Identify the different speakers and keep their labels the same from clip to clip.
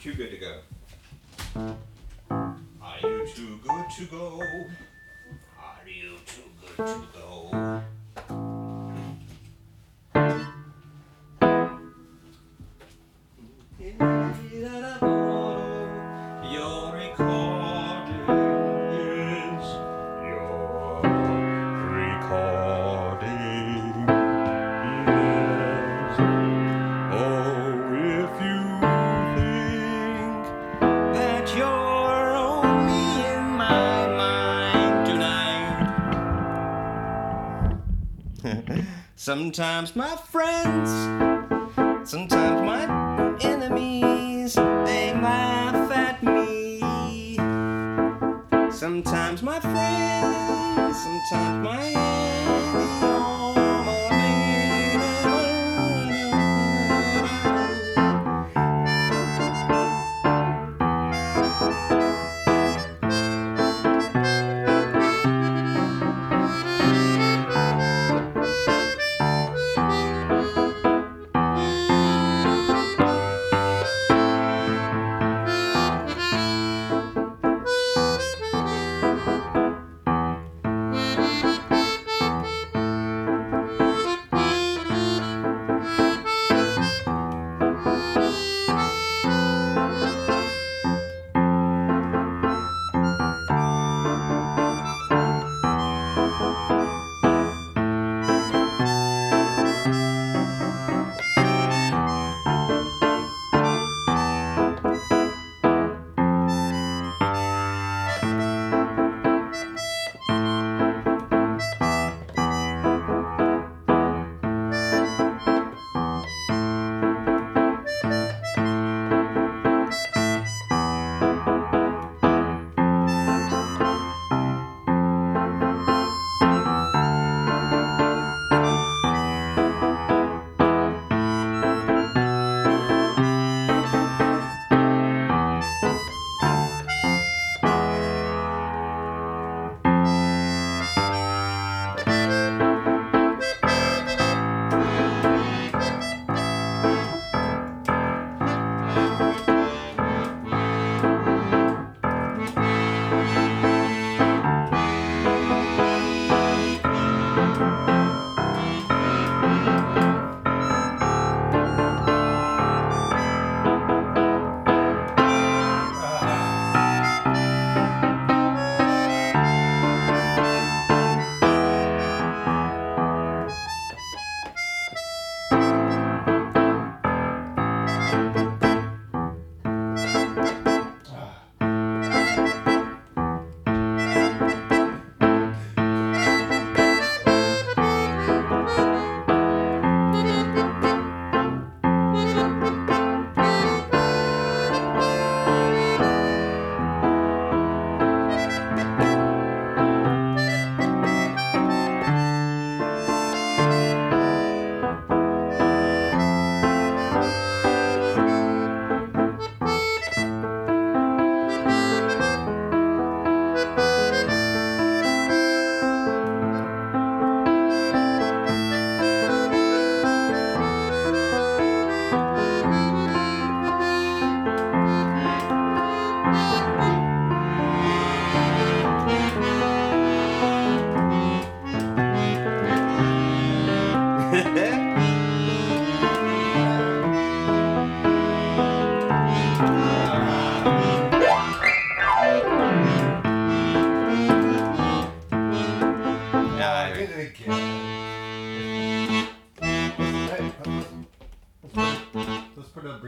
Speaker 1: too good to go. Are you too good to go? Are you too good to go? Sometimes my friends,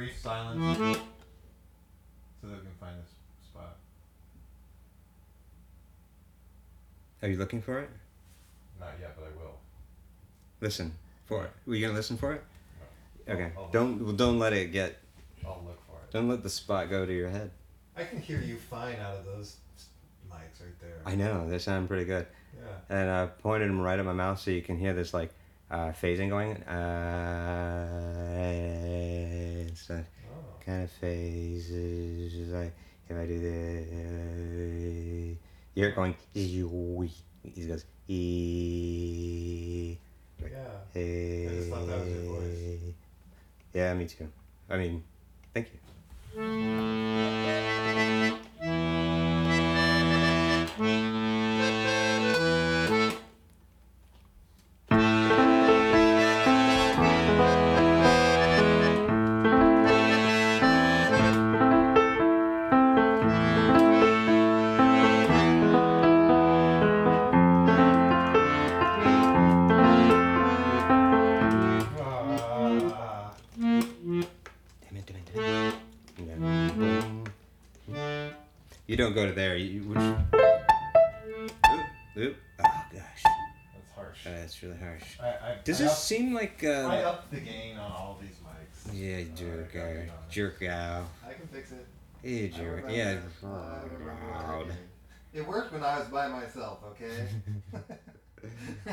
Speaker 2: brief silence mm-hmm. so that we can find this spot.
Speaker 1: Are you looking for it?
Speaker 2: Not yet, but I will.
Speaker 1: Listen for it. Were you gonna listen for it?
Speaker 2: No.
Speaker 1: Okay.
Speaker 2: I'll- I'll
Speaker 1: Don't well, don't let it get.
Speaker 2: I'll look for it.
Speaker 1: Don't let the spot go to your head.
Speaker 2: I can hear you fine out of those mics right there.
Speaker 1: I know they sound pretty good,
Speaker 2: yeah.
Speaker 1: and I pointed them right at my mouth so you can hear this like uh, phasing going. Uh, it's that
Speaker 2: Oh.
Speaker 1: kind of phases. Like if I do this, you're going. He goes. E.
Speaker 2: Yeah.
Speaker 1: Hey.
Speaker 2: I just thought that was your voice.
Speaker 1: Yeah, me too. I mean, thank you.
Speaker 2: You don't go to there. You, which... Oop, oop. Oh gosh,
Speaker 3: That's harsh.
Speaker 2: that's really harsh.
Speaker 3: I, I,
Speaker 2: Does
Speaker 3: I
Speaker 2: this
Speaker 3: up-
Speaker 2: seem like
Speaker 3: I
Speaker 2: uh?
Speaker 3: upped the gain on all these mics.
Speaker 2: Yeah,
Speaker 3: Uh,
Speaker 2: jerk,
Speaker 3: I
Speaker 2: uh,
Speaker 3: on.
Speaker 2: jerk out.
Speaker 1: I can fix it.
Speaker 2: Hey, jerk. Yeah.
Speaker 1: I I
Speaker 2: loud.
Speaker 1: It worked when I was by myself, okay?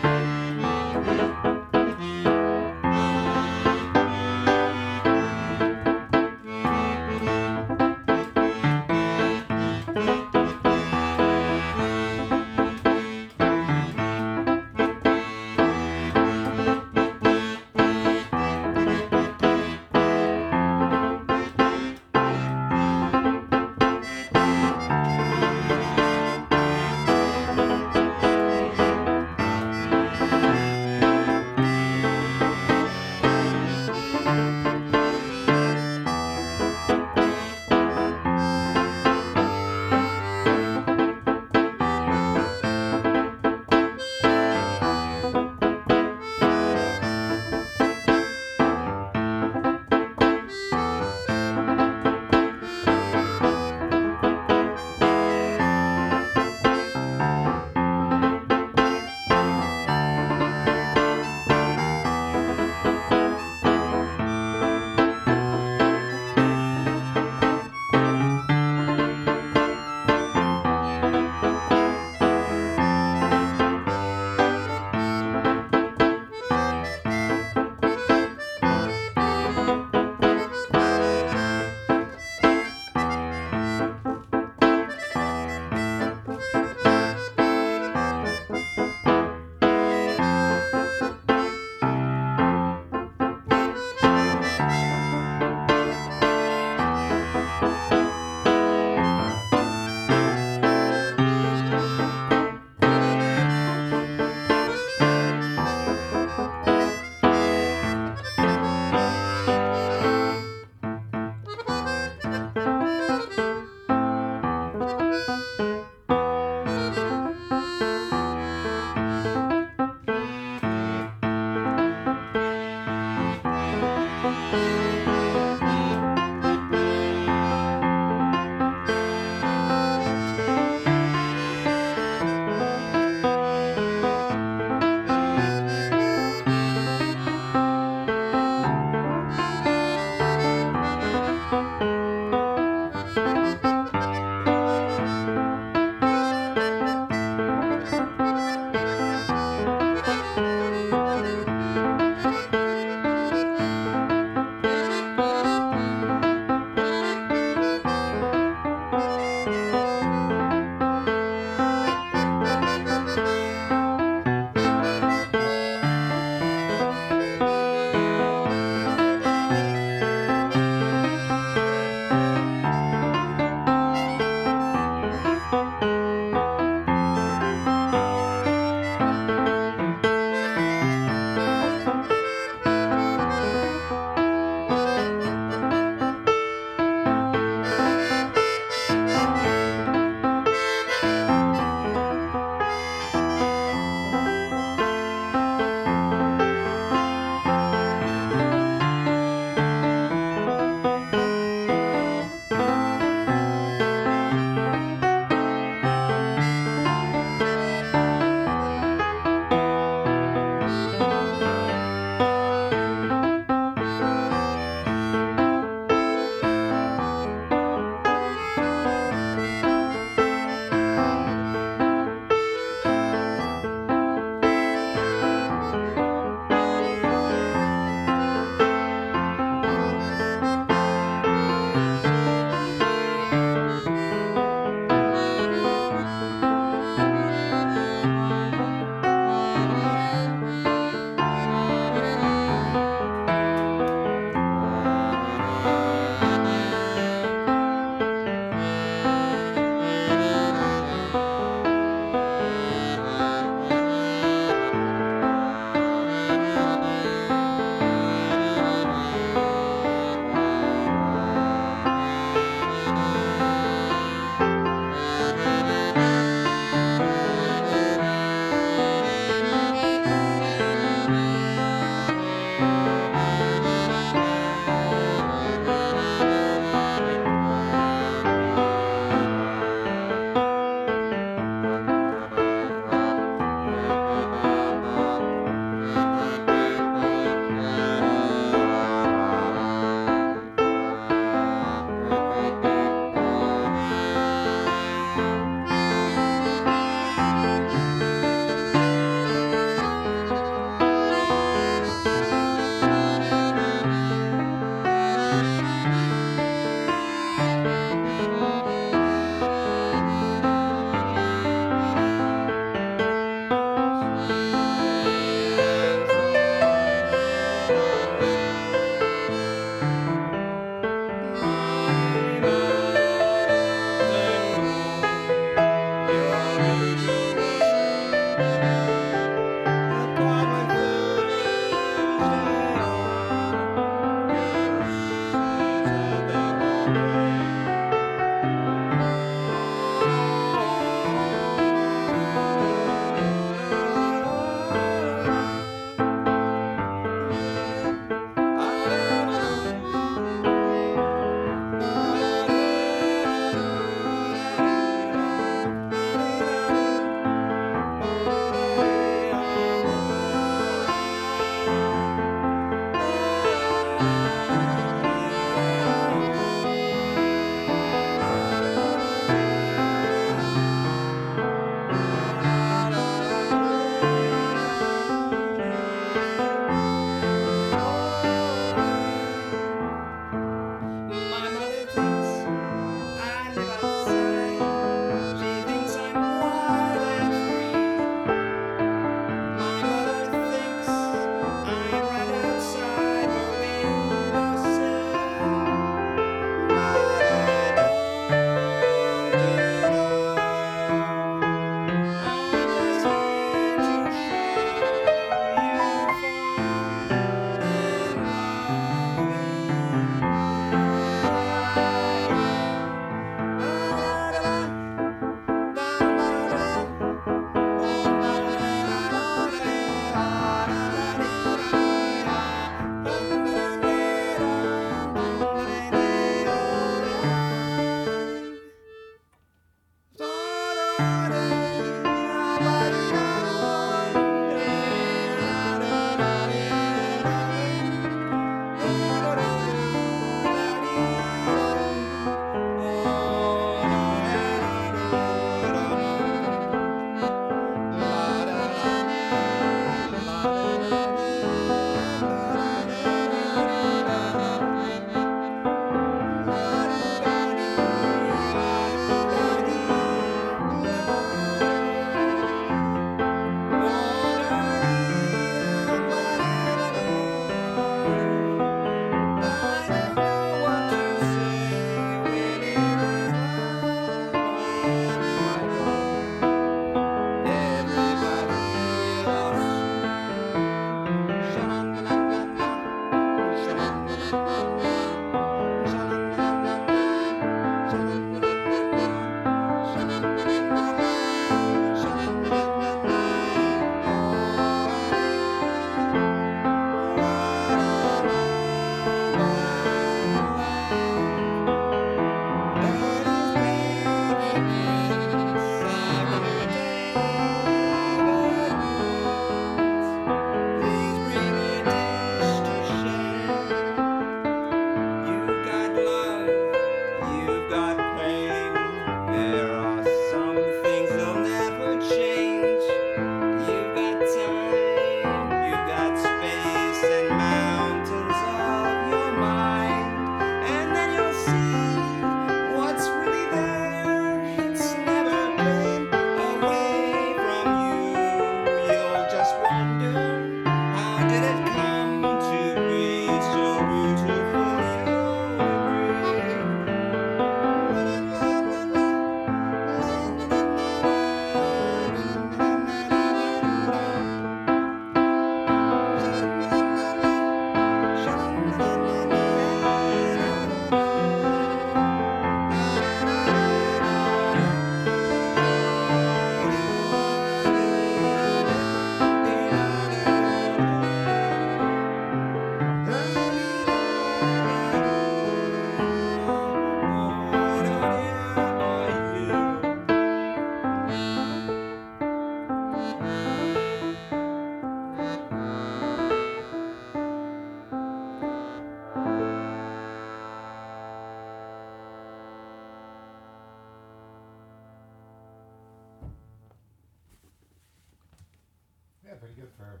Speaker 2: pretty good for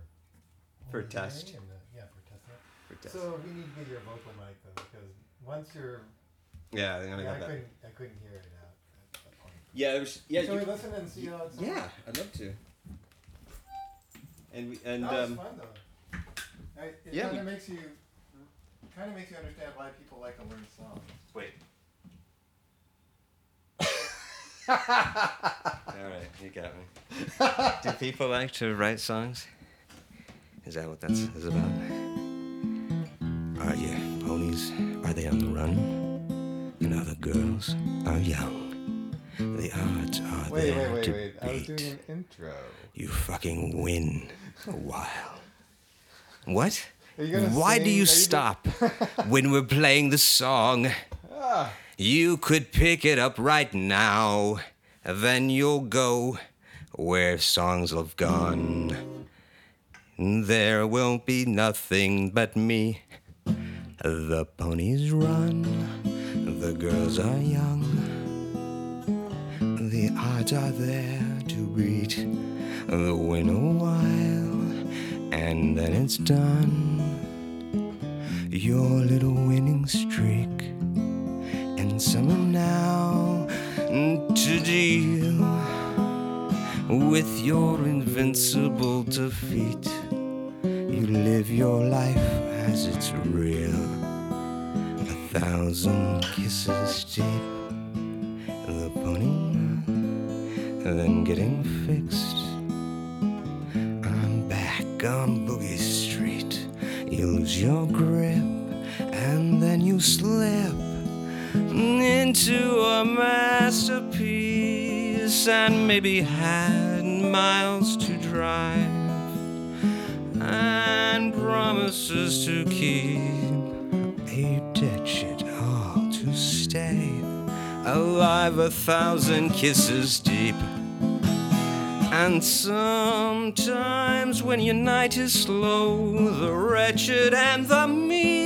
Speaker 1: For
Speaker 2: only
Speaker 1: test.
Speaker 2: hearing and, uh, yeah, for testing.
Speaker 1: For test.
Speaker 2: So we need to get your vocal mic though, because once you're,
Speaker 1: yeah, I'm gonna
Speaker 2: yeah, I
Speaker 1: that.
Speaker 2: couldn't, I couldn't hear it out at that point.
Speaker 1: Yeah, there's yeah.
Speaker 2: Shall
Speaker 1: you-
Speaker 2: we listen and see how it's?
Speaker 1: yeah, I'd love to. And we and
Speaker 2: no, it's
Speaker 1: um,
Speaker 2: fun though. I, it
Speaker 1: yeah,
Speaker 2: kind of makes you, kind of makes you understand why people like to learn songs.
Speaker 1: wait. All right, you got me. Do people like to write songs? Is that what that's is about? Are you ponies? Are they on the run? And other girls are young. The odds are
Speaker 2: Wait,
Speaker 1: there
Speaker 2: wait, wait,
Speaker 1: to
Speaker 2: wait! I was
Speaker 1: beat.
Speaker 2: doing an intro.
Speaker 1: You fucking win a while. What?
Speaker 2: Are you
Speaker 1: Why do
Speaker 2: sing? Are
Speaker 1: you
Speaker 2: you
Speaker 1: stop when we're playing the song?
Speaker 2: Ah,
Speaker 1: You could pick it up right now. Then you'll go where songs have gone. There won't be nothing but me. The ponies run, the girls are young. The odds are there to beat the win a while, and then it's done. Your little winning streak and summer now to deal with your invincible defeat. You live your life as it's real. A thousand kisses deep, the pony then getting fixed. I'm back on Boogie Street. You lose your grip, and then you slip into a masterpiece and maybe had miles to drive and promises to keep. A shit all to stay. Alive a thousand kisses deep. And sometimes when your night is slow, the wretched and the meek,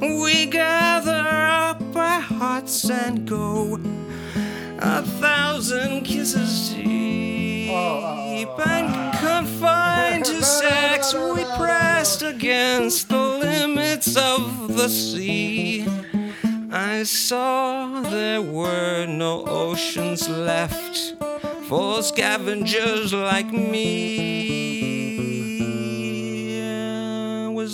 Speaker 1: we gather up our hearts and go a thousand kisses deep. And confined to sex, we pressed against the limits of the sea. I saw there were no oceans left for scavengers like me.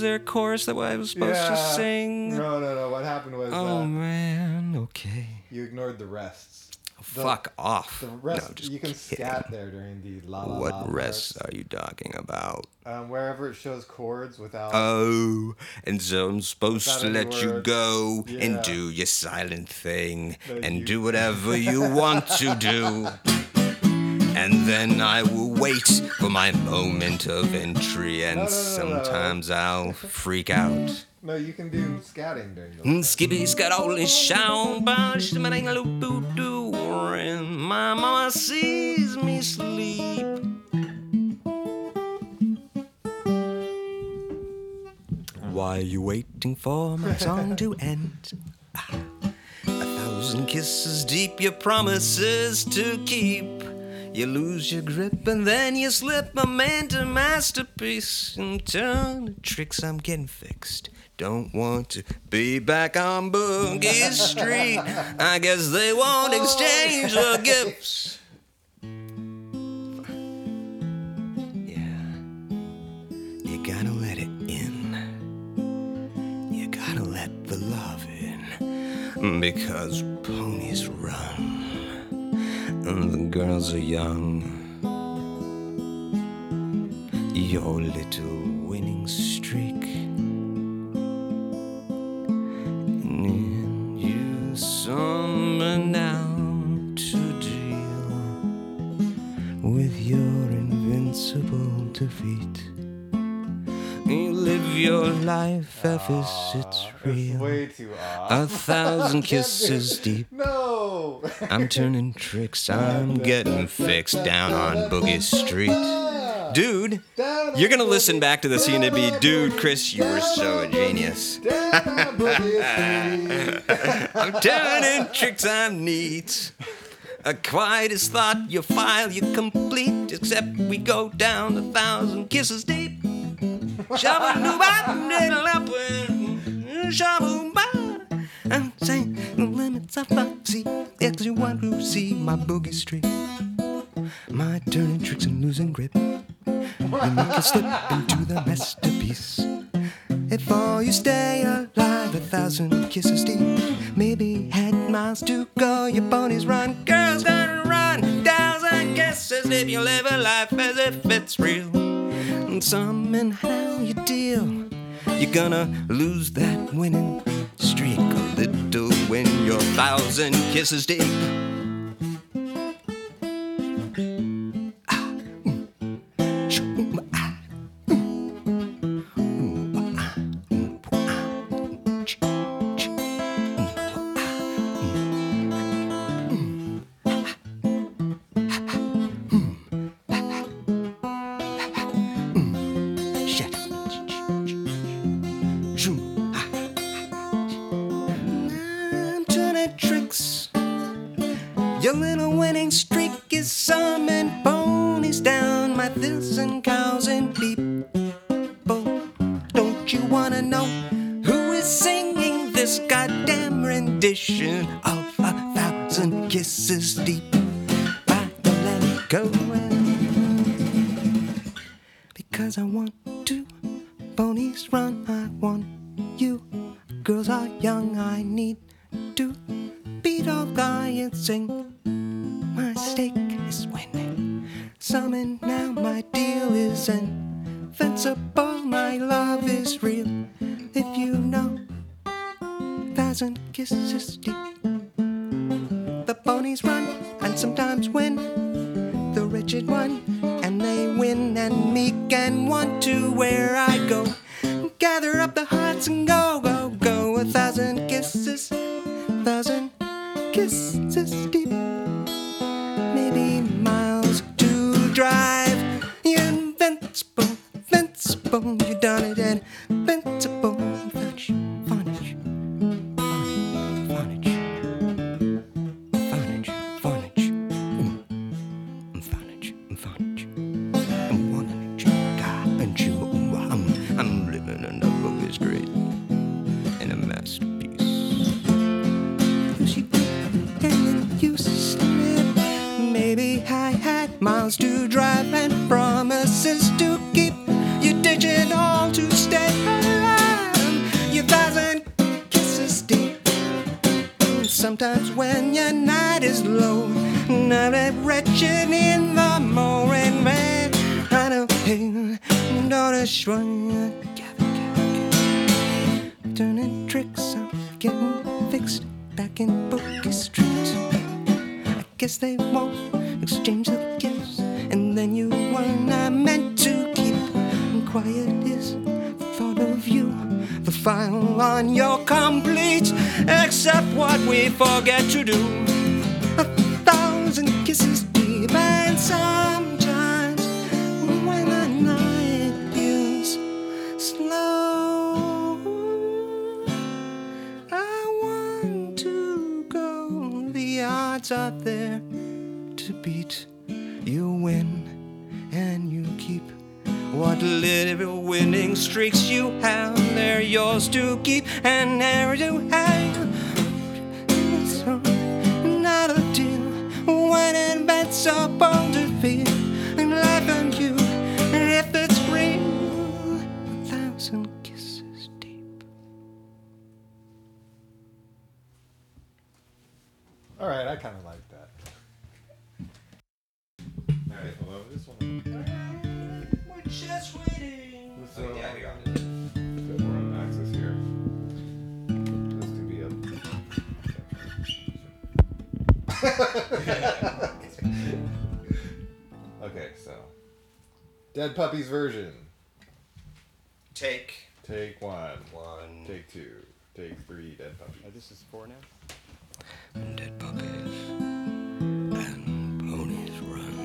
Speaker 1: There a chorus that I was supposed to sing?
Speaker 2: No, no, no. What happened was
Speaker 1: Oh
Speaker 2: uh,
Speaker 1: man, okay.
Speaker 2: you ignored the rests. The-
Speaker 1: Fuck off.
Speaker 2: The rest
Speaker 1: no, just
Speaker 2: you can
Speaker 1: kidding.
Speaker 2: scat there during the la la la.
Speaker 1: What rests
Speaker 2: parts.
Speaker 1: are you talking about?
Speaker 2: Um, wherever it shows chords without.
Speaker 1: Oh, and so I'm supposed to let you go
Speaker 2: Yeah.
Speaker 1: and do your silent thing
Speaker 2: No,
Speaker 1: and
Speaker 2: you-
Speaker 1: do whatever you want to do. And then I will wait for my moment of entry, and
Speaker 2: No, no, no,
Speaker 1: sometimes I'll freak out.
Speaker 2: no, you can do scatting during those.
Speaker 1: Skippy's got all his sound, but she's a loop doo doo. And my mama sees me sleep. Why are you waiting for my song to end? Ah, A thousand kisses deep, your promises to keep. You lose your grip and then you slip a man to masterpiece and turn the tricks. I'm getting fixed. Don't want to be back on Boogie Street. I guess they won't oh. exchange the gifts. Yeah, you And the girls are young. Your little winning streak. And you summon now to deal with your invincible defeat. You live your life as if it's real.
Speaker 2: way too off.
Speaker 1: A thousand
Speaker 2: Can't do it.
Speaker 1: kisses deep.
Speaker 2: No.
Speaker 1: I'm turning tricks. I'm getting fixed down on Boogie Street. Dude, you're gonna listen back to the scene and be, dude, Chris, you were so a genius. I'm turning tricks. I'm neat. A quiet as thought, your file, you complete, except we go down a thousand kisses deep. Shabba-doo-ba-doo-da-la-ba, I'm saying the limits of fancy. If you want to see my boogie street, my turning tricks and losing grip, you make a slip into the masterpiece. If all you stay alive a thousand kisses deep, maybe had miles to go, your ponies run, girls gonna run, thousand kisses if You live a life as if it's real. And somehow you deal, you're gonna lose that winning little when you're thousand kisses deep. Because I want to. Ponies run, I want you. Girls are young, I need to beat all guy and sing. My stake is winning. Summon now, my deal is invincible. My love is real. If you know, thousand kisses deep. The ponies run and sometimes win. The wretched one, win, and me can want to where I go. Gather up the hearts and go, go, go. A thousand kisses, thousand kisses deep. Miles to drive forget to do. A thousand kisses deep, and sometimes when the night is slow, I want to go. The odds are there to beat. You win and you keep. What little winning streaks you have, they're yours to keep, and there you have. It bed
Speaker 2: okay, so Dead Puppies version.
Speaker 1: Take
Speaker 2: Take one.
Speaker 1: one.
Speaker 2: Take two. Take three. Dead Puppies.
Speaker 4: Oh, uh, this is four now.
Speaker 1: Dead puppies and ponies run.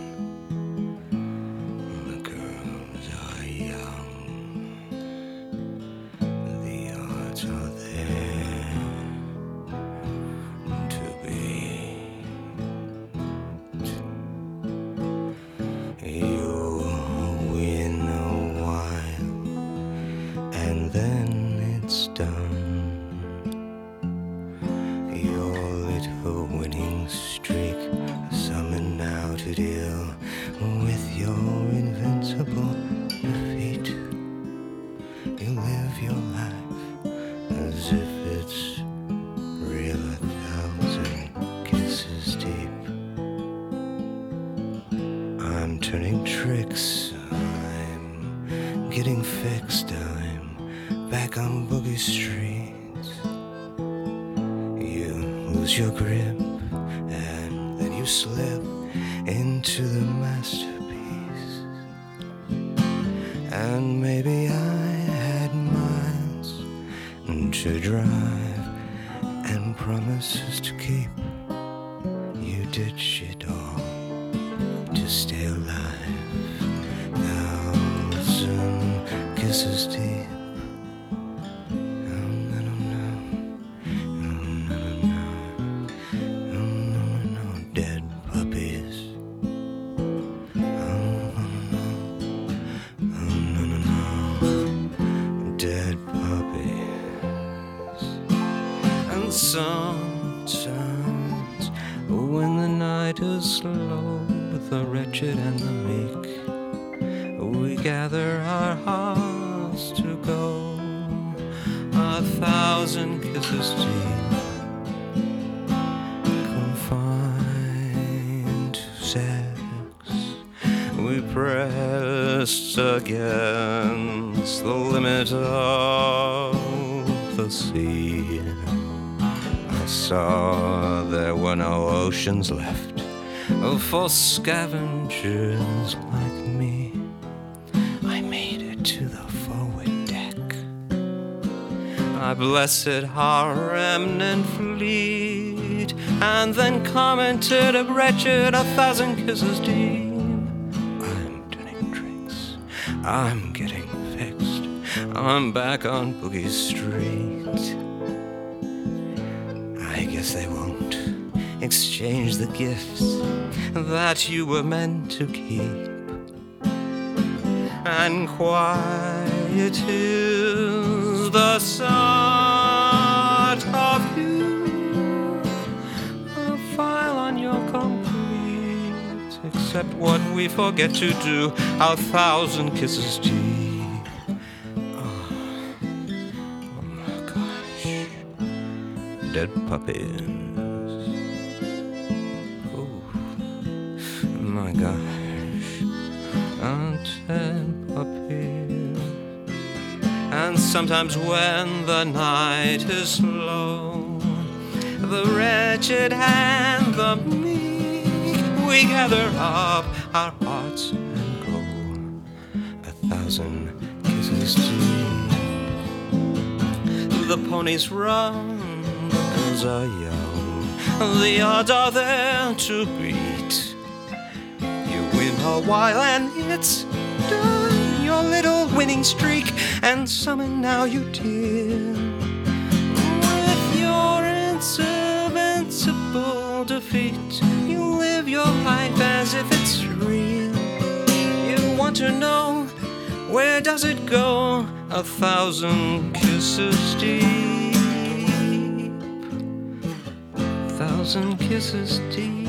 Speaker 1: The girls are young. The odds are drive and promises to keep. You did shit all oceans left oh, for scavengers like me. I made it to the forward deck. I blessed our remnant fleet, and then commented a wretched a thousand kisses deep. I'm turning tricks, I'm getting fixed, I'm back on Boogie Street. Exchange the gifts that you were meant to keep. And quiet is the sight of you. A file on your complete, except what we forget to do, a thousand kisses deep. Oh, my gosh dead puppies. Sometimes when the night is low, the wretched and the meek, we gather up our hearts and go a thousand kisses deep. The ponies run, the girls are young, the odds are there to beat. You win a while and it's winning streak, and summon now you dear. With your insurmountable defeat, you live your life as if it's real. You want to know where does it go? A thousand kisses deep. Thousand kisses deep.